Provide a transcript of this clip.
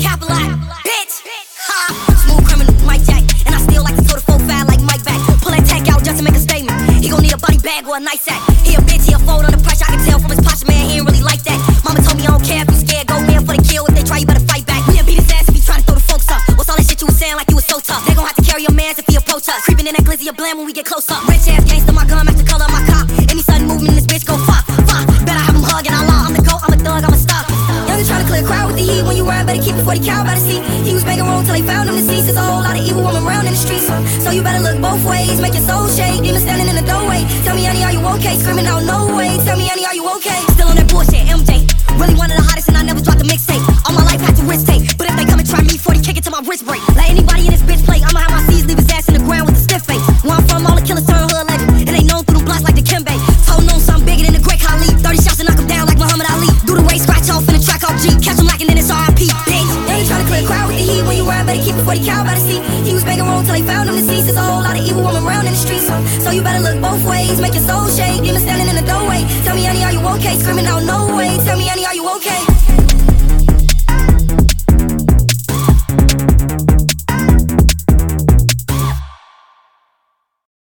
Capital, bitch. Smooth criminal, Mike. And I still like to throw the full file like Mike back. Pull that out just to make a statement. He gon' need a body bag or a nice sack. He a bitch, he a fold under pressure. I can tell from his posture, man, he ain't really like that. Mama told me I don't care if you scared, go in for the kill. If they try, you better fight back. We'll beat his ass if he to throw the folks up. What's all that shit you was saying like you was so tough? They gon' have to carry your mans if he approach us. Creeping in that glizzy of blam when we get close up. Rich ass gangster, my gun A crowd with the heat. When you ride, better keep it 40 cal by the seat. He was making room till they found him deceased. There's a whole lot of evil woman around in the streets. So you better look both ways, make your soul shake. Demon standing in the doorway. Tell me, honey, are you okay? Screaming out, no way. Tell me, honey, are you okay? Still on that bullshit, MJ. Really one of the hottest, and I never dropped a mixtape. All my life had to risk take. But if they come and try me, 40 kick it to my wrist break. Let anybody in this G. Catch him lacking, then it's RIP. They ain't tryna clear a crowd with the heat. When you ride, better keep it 40 cal by the seat. He was making room till they found him deceased. There's a whole lot of evil woman around in the streets. So you better look both ways, make your soul shake. Demon standing in the doorway. Tell me, honey, are you okay? Screaming out, no way. Tell me, honey, are you okay?